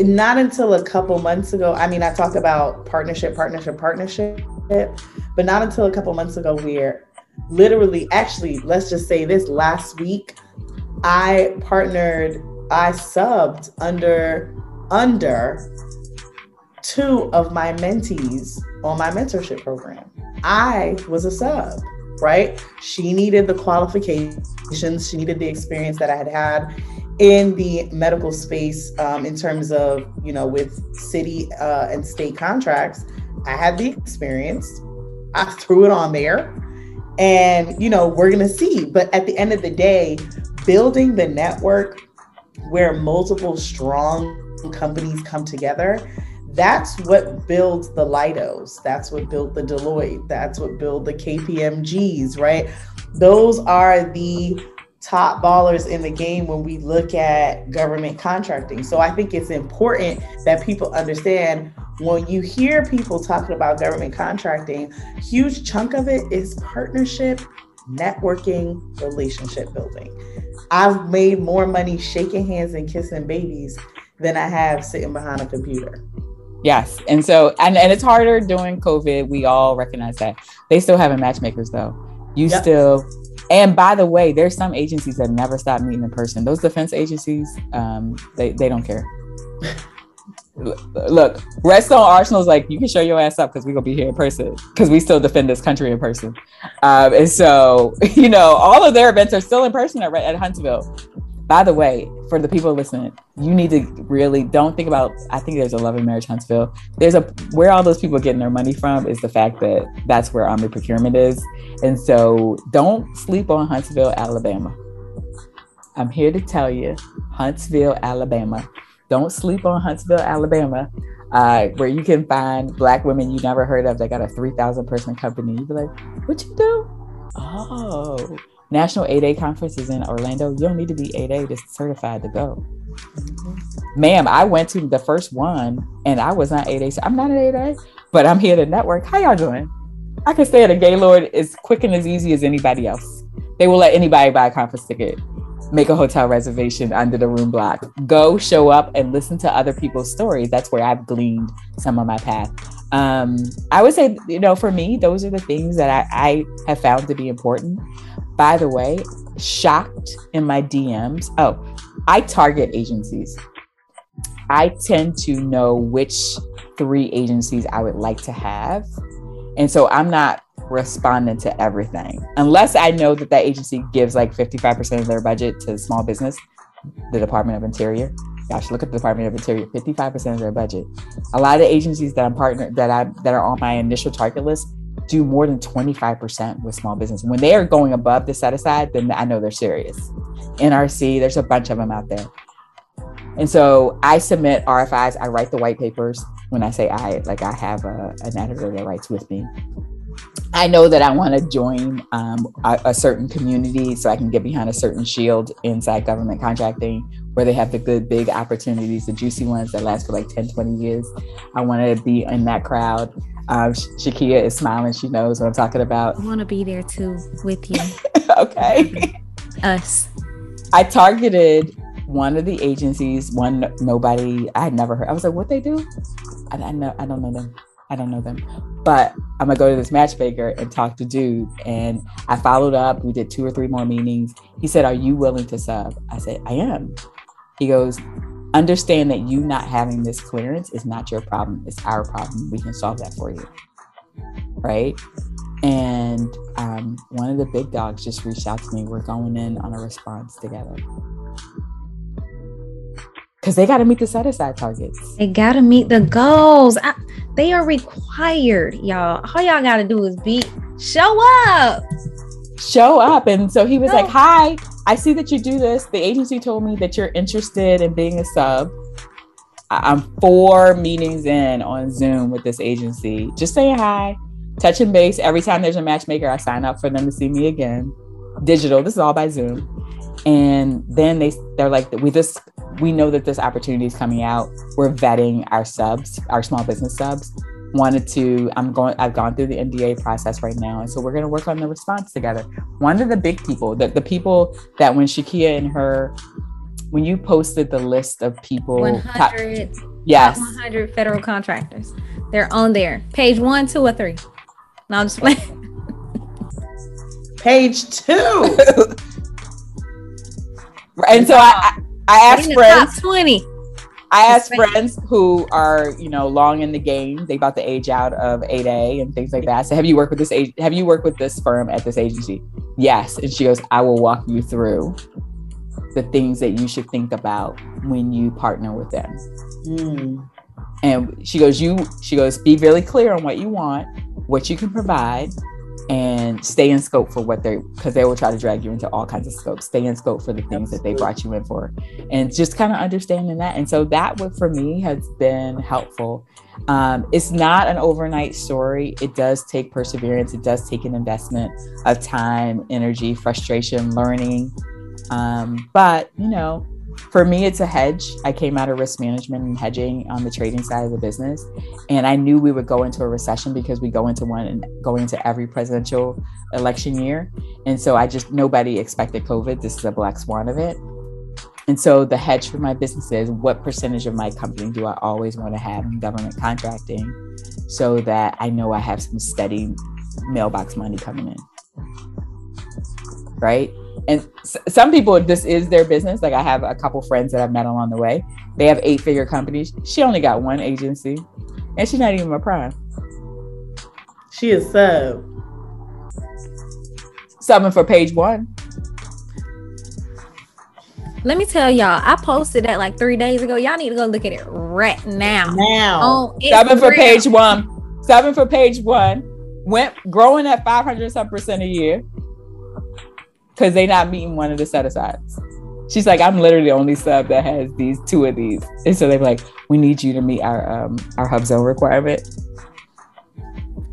not until a couple months ago. I mean, I talked about partnership, partnership, partnership, but not until a couple months ago where literally, actually, let's just say this last week, I partnered, I subbed under under two of my mentees on my mentorship program. I was a sub, right? She needed the qualifications, she needed the experience that I had had in the medical space um, in terms of you know with city uh, and state contracts i had the experience i threw it on there and you know we're gonna see but at the end of the day building the network where multiple strong companies come together that's what builds the Leidos. That's what built the Deloitte. That's what built the KPMGs, right? Those are the top ballers in the game when we look at government contracting. So I think it's important that people understand when you hear people talking about government contracting, huge chunk of it is partnership, networking, relationship building. I've made more money shaking hands and kissing babies than I have sitting behind a computer. Yes. And so, and, and it's harder during COVID. We all recognize that. They still having matchmakers though. You yep. still and by the way, there's some agencies that never stop meeting in person. Those defense agencies, um, they, they don't care. Look, Redstone Arsenal is like, you can show your ass up because we're going to be here in person because we still defend this country in person. Um, and so, you know, all of their events are still in person at, at Huntsville by the way, for the people listening, you need to really don't think about. I think there's a love and marriage Huntsville. There's a where all those people getting their money from is the fact that that's where Army procurement is, and so don't sleep on Huntsville, Alabama. I'm here to tell you, Huntsville, Alabama. Don't sleep on Huntsville, Alabama, uh, where you can find black women you never heard of that got a 3,000 person company. You'd be like, what you do? Oh, National 8A conference is in Orlando. You don't need to be 8A to certified to go. Mm-hmm. Ma'am, I went to the first one and I was not 8A. So I'm not an 8A, but I'm here to network. How y'all doing? I can stay at a Gaylord as quick and as easy as anybody else. They will let anybody buy a conference ticket, make a hotel reservation under the room block, go show up and listen to other people's stories. That's where I've gleaned some of my path. Um, I would say, you know, for me, those are the things that I, I have found to be important. By the way, shocked in my DMs. Oh, I target agencies. I tend to know which three agencies I would like to have. And so I'm not responding to everything unless I know that that agency gives like 55% of their budget to small business, the Department of Interior. Gosh, look at the Department of Interior, 55% of their budget. A lot of the agencies that I'm partnered that I that are on my initial target list do more than 25% with small business. When they are going above the set aside, then I know they're serious. NRC, there's a bunch of them out there. And so I submit RFIs, I write the white papers. When I say I, like I have a, an editor that writes with me. I know that I want to join um, a, a, certain community so I can get behind a certain shield inside government contracting where they have the good, big opportunities, the juicy ones that last for like 10, 20 years. I want to be in that crowd. Um, Shakia is smiling. She knows what I'm talking about. I want to be there too with you. okay. Us. I targeted one of the agencies, one nobody I had never heard. I was like, what they do? I, I know I don't know them. I don't know them. But I'm gonna go to this matchmaker and talk to dude. And I followed up. We did two or three more meetings. He said, Are you willing to sub? I said, I am. He goes, understand that you not having this clearance is not your problem it's our problem we can solve that for you. Right? And um, one of the big dogs just reached out to me we're going in on a response together. Because they got to meet the set aside targets. They gotta meet the goals. I, they are required, y'all. All y'all gotta do is be show up. show up. And so he was like hi i see that you do this. The agency told me that you're interested in being a sub. I'm four meetings in on zoom with this agency. Just saying hi touching base. Every time there's a matchmaker i sign up for them to see me again. Digital this is all by zoom. And then they they're like we just we know that this opportunity is coming out. We're vetting our subs our small business subs wanted to i'm going i've gone through the nda process right now and so we're going to work on the response together one of the big people the, the people that when shakia and her when you posted the list of people One top- hundred. yes 100 federal contractors. They're on there. Page one, two, or three. No, I'm just playing. Page two. and so i i, I asked In friends top 20. I asked Respect. friends who are, you know, long in the game. They about to age out of 8A and things like that. So have you worked with this age have you worked with this firm at this agency? Yes. And she goes, I will walk you through the things that you should think about when you partner with them. Mm. And she goes, you she goes, be really clear on what you want, what you can provide, and stay in scope for what they're because they will try to drag you into all kinds of scopes. Stay in scope for the things that they brought you in for. And just kind of understanding that. And so that would for me has been helpful. Um, it's not an overnight story. It does take perseverance. It does take an investment of time, energy, frustration, learning. Um, but you know, for me, it's a hedge. I came out of risk management and hedging on the trading side of the business. And I knew we would go into a recession because we go into one and going into every presidential election year. And so I just, nobody expected COVID. This is a black swan of it. And so the hedge for my business is what percentage of my company do I always want to have in government contracting so that I know I have some steady mailbox money coming in. Right. And s- some people, this is their business. Like I have a couple friends that I've met along the way. They have eight figure companies. She only got one agency and she's not even a prime. She is sub. Something for page one. Let me tell y'all, I posted that like three days ago. Y'all need to go look at it right now. Now. Oh, On Seven for Instagram. page one. Seven for page one. Went growing at 500 some percent a year because they not meeting one of the set asides. She's like, I'm literally the only sub that has these two of these. And so they're like, we need you to meet our um our hub zone requirement.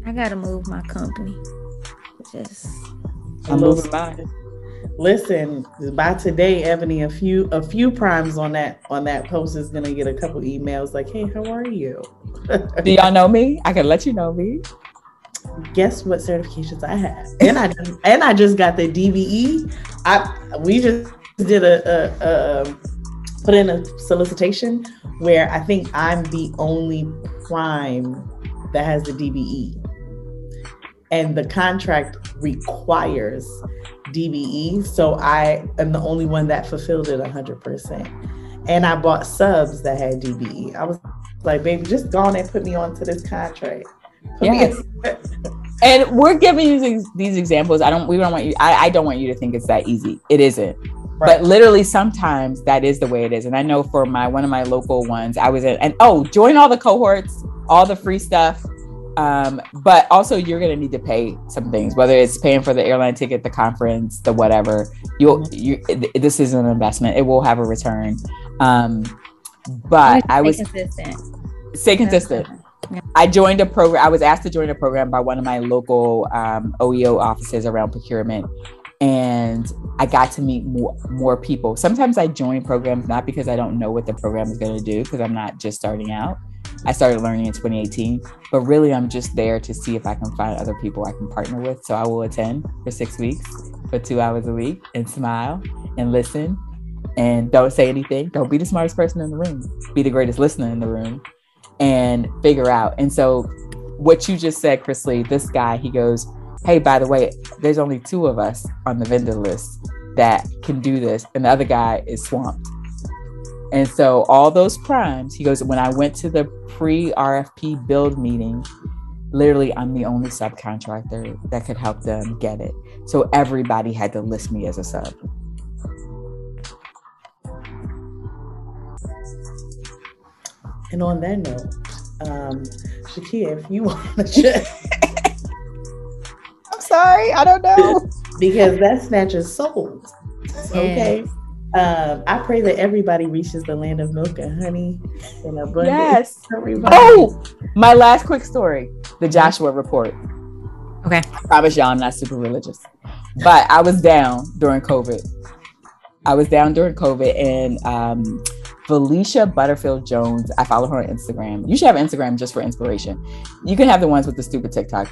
I gotta move my company. Just I'm moving mine. Listen, by today, Ebony, a few a few primes on that on that post is gonna get a couple emails like, "Hey, how are you? Do y'all know me? I can let you know me. Guess what certifications I have?" And I just, and I just got the DBE. I we just did a, a, a um, put in a solicitation where I think I'm the only prime that has the DBE, and the contract requires DBE. So I am the only one that fulfilled it 100%. And I bought subs that had DBE. I was like, baby, just go on and put me onto this contract. Yes. And we're giving you these, these examples. I don't we don't want you I, I don't want you to think it's that easy. It isn't. Right. But literally sometimes that is the way it is. And I know for my one of my local ones, I was in and oh, join all the cohorts, all the free stuff. Um, but also you're gonna need to pay some things, whether it's paying for the airline ticket, the conference, the whatever. You'll you it- this is an investment. It will have a return. Um, but I stay was consistent. stay consistent. I joined a program. I was asked to join a program by one of my local um, OEO offices around procurement, and I got to meet more, more people. Sometimes I join programs not because I don't know what the program is going to do, because I'm not just starting out. I started learning in 2018, but really I'm just there to see if I can find other people I can partner with. So I will attend for six weeks for two hours a week and smile and listen and don't say anything. Don't be the smartest person in the room. Be the greatest listener in the room and figure out. And so, what you just said, Chris Lee, this guy, he goes, Hey, by the way, there's only two of us on the vendor list that can do this. And the other guy is swamped. And so all those primes, he goes, when I went to the pre RFP build meeting, literally I'm the only subcontractor that could help them get it. So everybody had to list me as a sub. And on that note, um, Shakia, if you want to check. I'm sorry, I don't know. because that snatches souls. Okay. Um, I pray that everybody reaches the land of milk and honey in abundance. Yes. Everybody. Oh, my last quick story the Joshua report. Okay. I promise y'all I'm not super religious, but I was down during COVID. I was down during COVID and um, Felicia Butterfield Jones, I follow her on Instagram. You should have Instagram just for inspiration. You can have the ones with the stupid TikTok,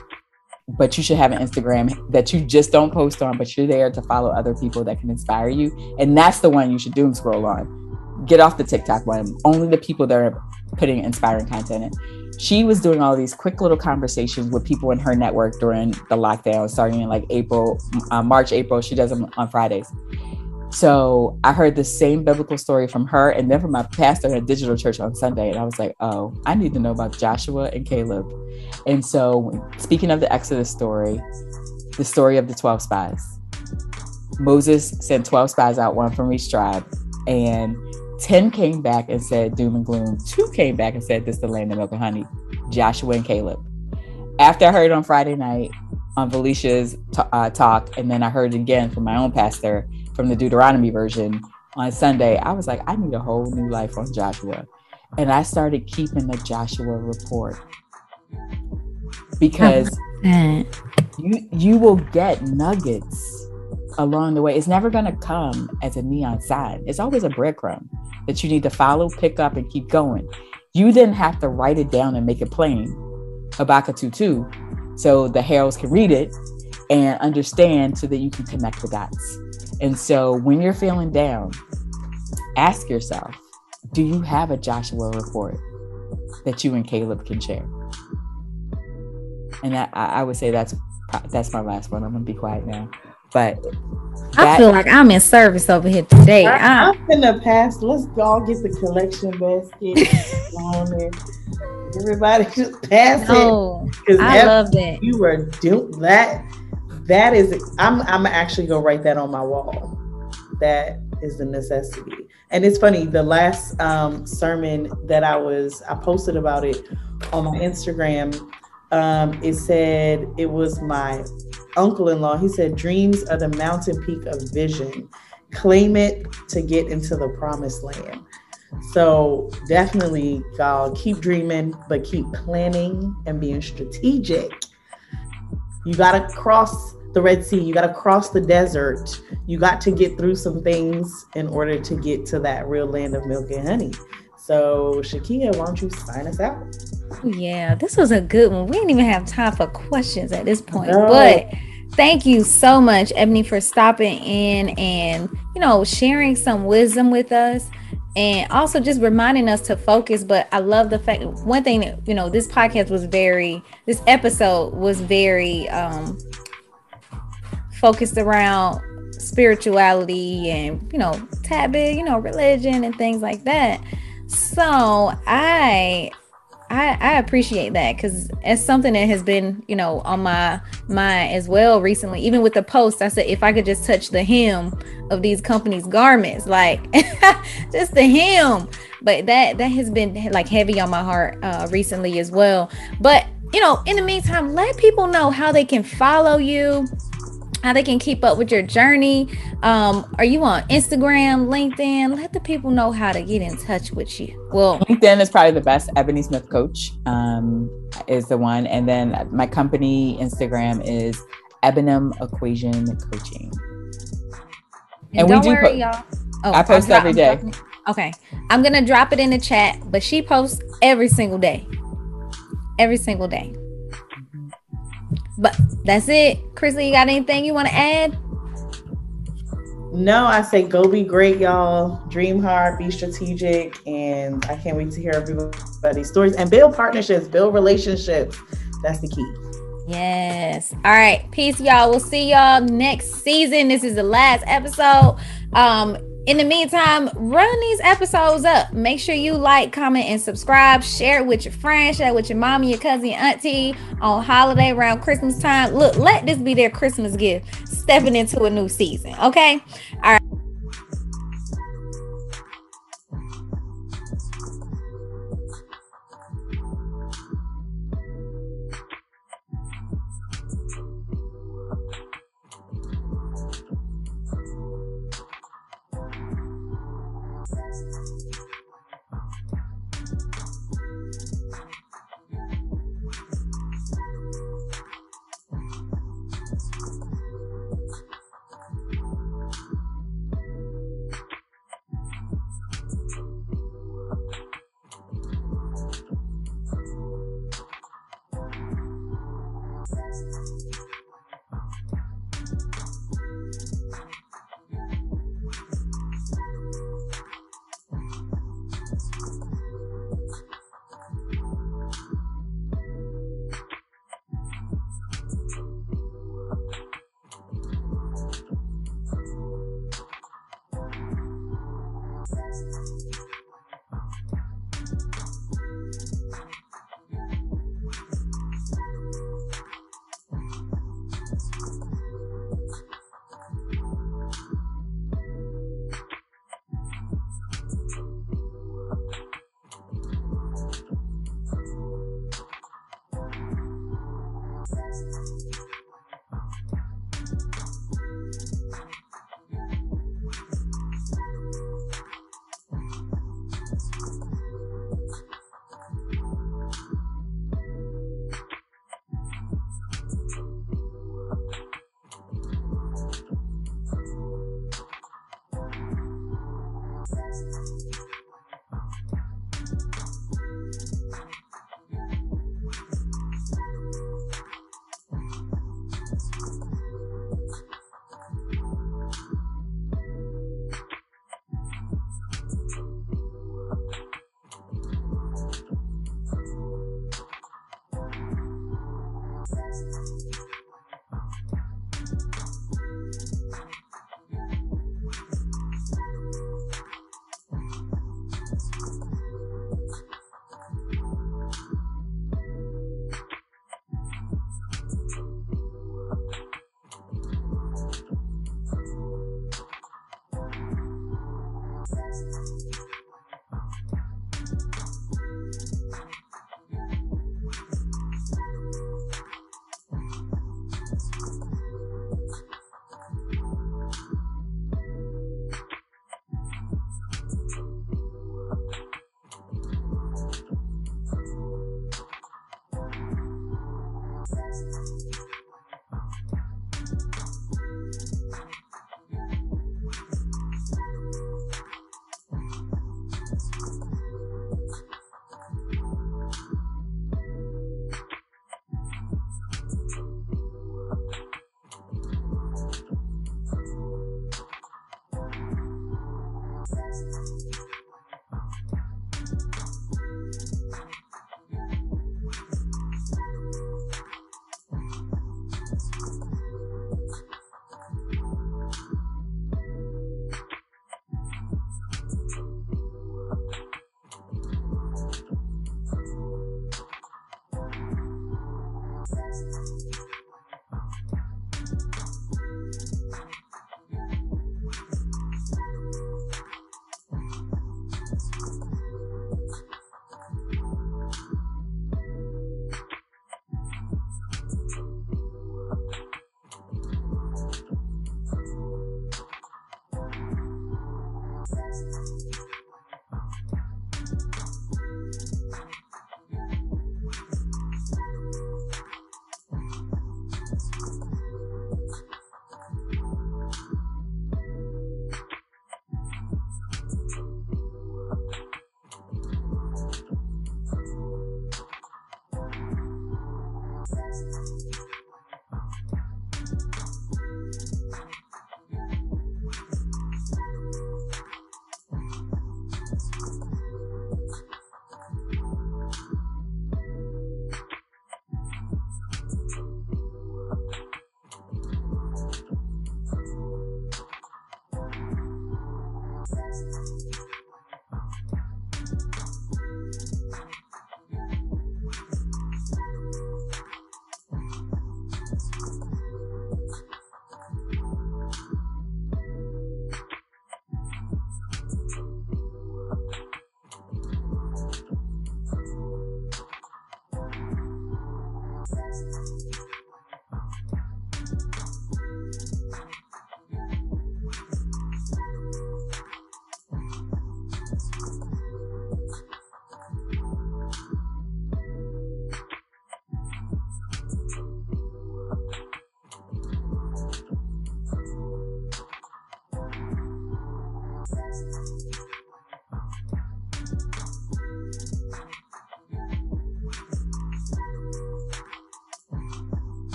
but you should have an Instagram that you just don't post on, but you're there to follow other people that can inspire you. And that's the one you should doom scroll on. Get off the TikTok one. Only the people that are putting inspiring content in. She was doing all these quick little conversations with people in her network during the lockdown, starting in like April, uh, March, April. She does them on Fridays. So I heard the same biblical story from her and then from my pastor at a digital church on Sunday. And I was like, oh, I need to know about Joshua and Caleb. And so, speaking of the Exodus story, the story of the 12 spies, Moses sent 12 spies out, one from each tribe, and 10 came back and said doom and gloom. Two came back and said this is the land of milk and honey, Joshua and Caleb. After I heard on Friday night on Felicia's t- uh, talk, and then I heard again from my own pastor from the Deuteronomy version on Sunday, I was like, I need a whole new life on Joshua. And I started keeping the Joshua report because you you will get nuggets along the way. It's never going to come as a neon sign. It's always a breadcrumb that you need to follow, pick up, and keep going. You then have to write it down and make it plain, Habakkuk 2 2, so the heralds can read it and understand so that you can connect the dots. And so when you're feeling down, ask yourself, do you have a Joshua report that you and Caleb can share? And that, I, I would say that's that's my last one. I'm gonna be quiet now. But I feel like I'm in service over here today. I, I, I'm in the past. Let's all get the collection basket on. Everybody just pass no, it. Because I love that. you were doing that. That is, I'm. I'm actually gonna write that on my wall. That is the necessity. And it's funny. The last um, sermon that I was, I posted about it on my Instagram. Um, it said it was my uncle-in-law. He said, "Dreams are the mountain peak of vision. Claim it to get into the promised land." So definitely, y'all keep dreaming, but keep planning and being strategic. You got to cross the Red Sea. You got to cross the desert. You got to get through some things in order to get to that real land of milk and honey. So, Shakia, why don't you sign us out? Yeah, this was a good one. We didn't even have time for questions at this point, No. but thank you so much, Ebony, for stopping in and you know sharing some wisdom with us, and also just reminding us to focus. But I love the fact one thing that you know this podcast was very, this episode was very um focused around spirituality and you know tad bit you know religion and things like that so i i i appreciate that because it's something that has been you know on my mind as well recently. Even with the post i said if i could just touch the hem of these companies garments like just the hem. But that that has been like heavy on my heart uh recently as well. But you know in the meantime let people know how they can follow you how they can keep up with your journey. Um, are you on Instagram, LinkedIn? Let the people know how to get in touch with you. Well, LinkedIn is probably the best. Ebony Smith Coach um, is the one, and then my company Instagram is Ebonum Equation Coaching. and, And we don't do worry, po- y'all. Oh, I post I'm every I'm day. Okay, I'm gonna drop it in the chat, but she posts every single day, every single day. But that's it, Chrisley. You got anything you want to add? No, I say go be great, y'all. Dream hard, be strategic, and I can't wait to hear everybody's stories and build partnerships, build relationships. That's the key. Yes. All right. Peace, y'all. We'll see y'all next season. This is the last episode. Um, In the meantime, run these episodes up. Make sure you like, comment, and subscribe. Share it with your friends, share it with your mommy, your cousin, your auntie on holiday around Christmas time. Look, let this be their Christmas gift, stepping into a new season. Okay. All right.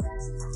success.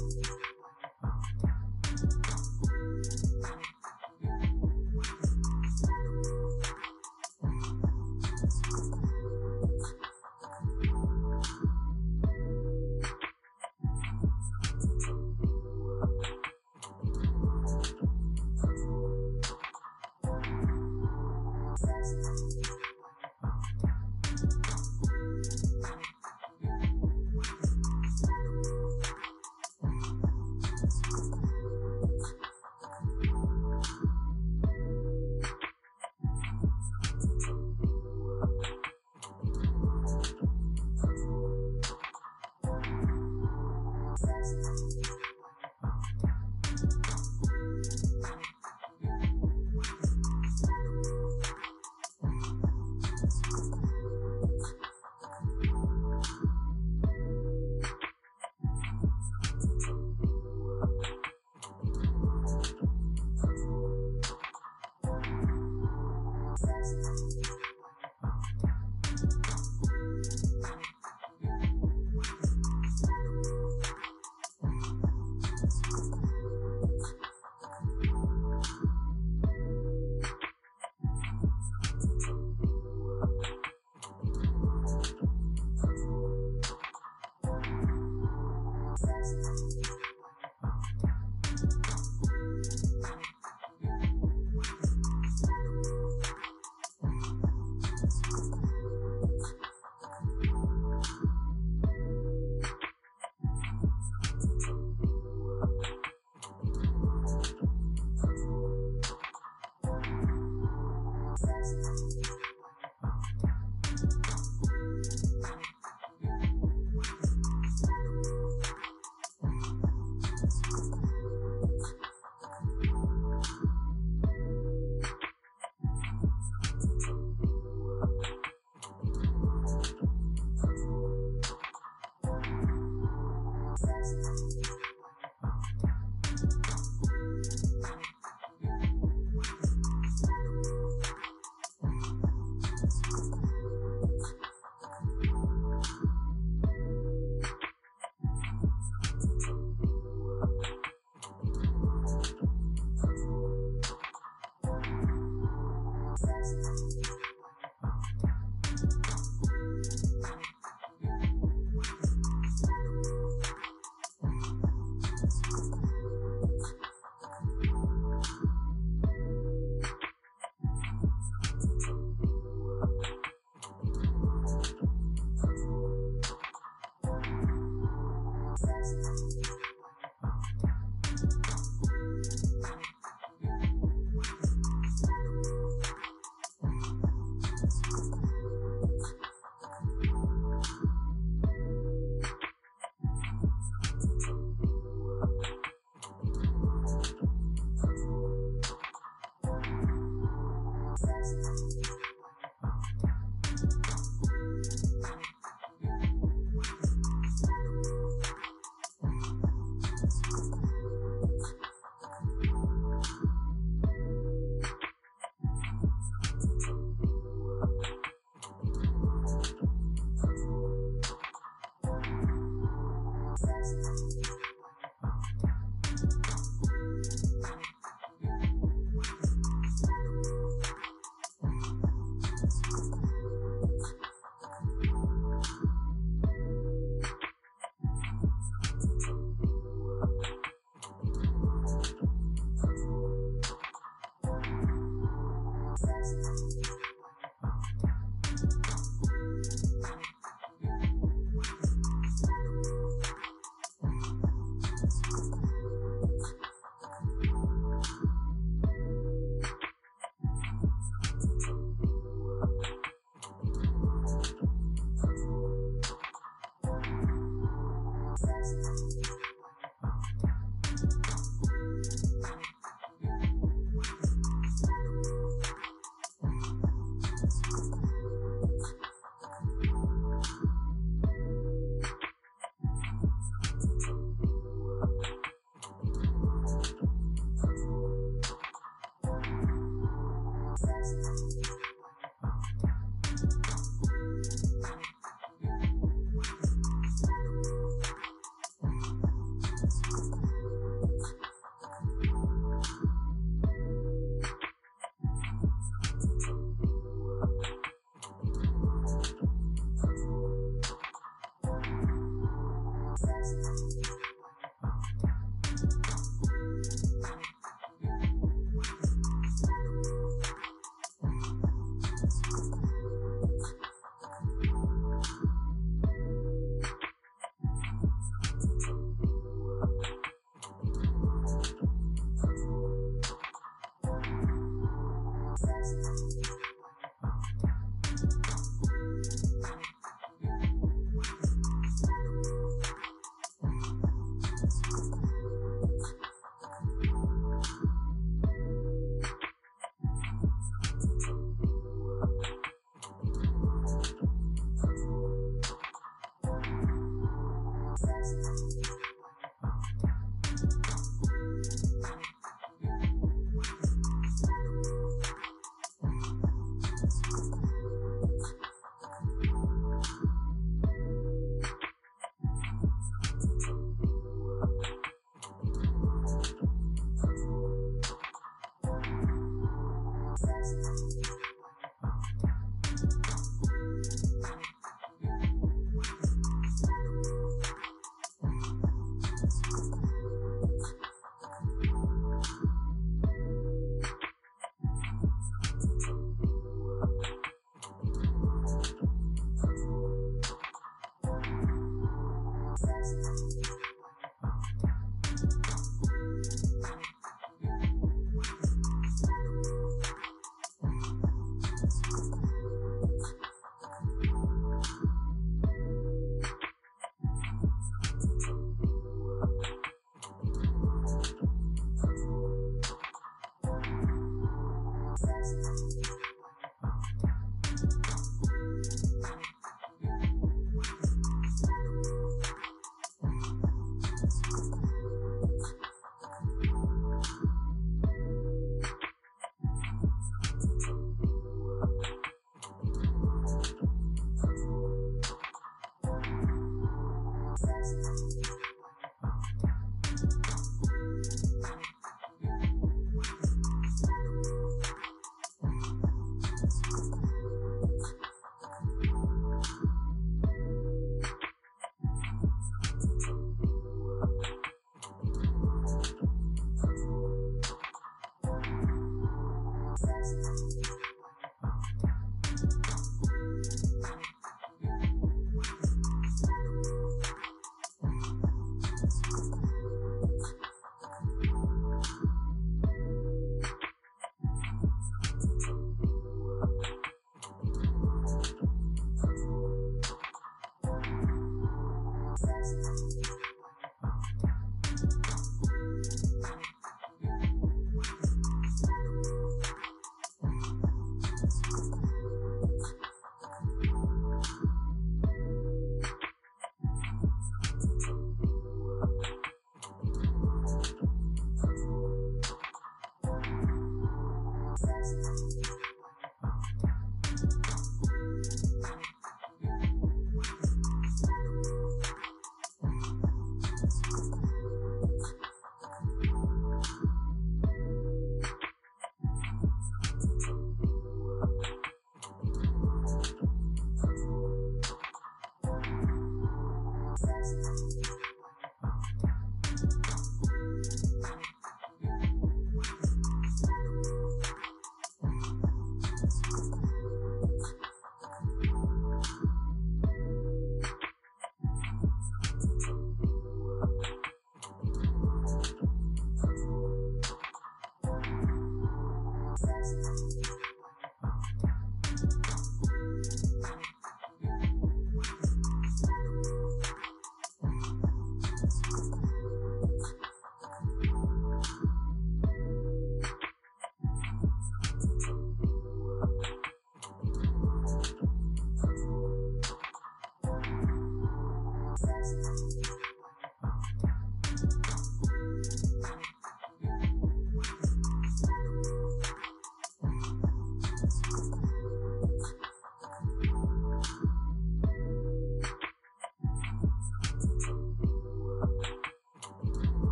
success.